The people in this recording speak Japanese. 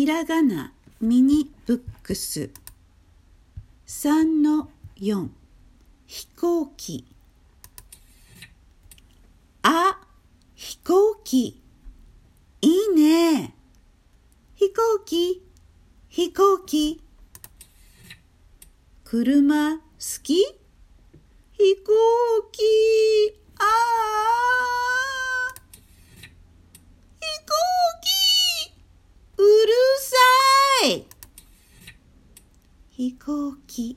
ひらがなミニブックス。3の4飛行機。あ飛行機。いいね。飛行機。飛行機。車好き？飛行機ああ飛行機うるさい飛行機。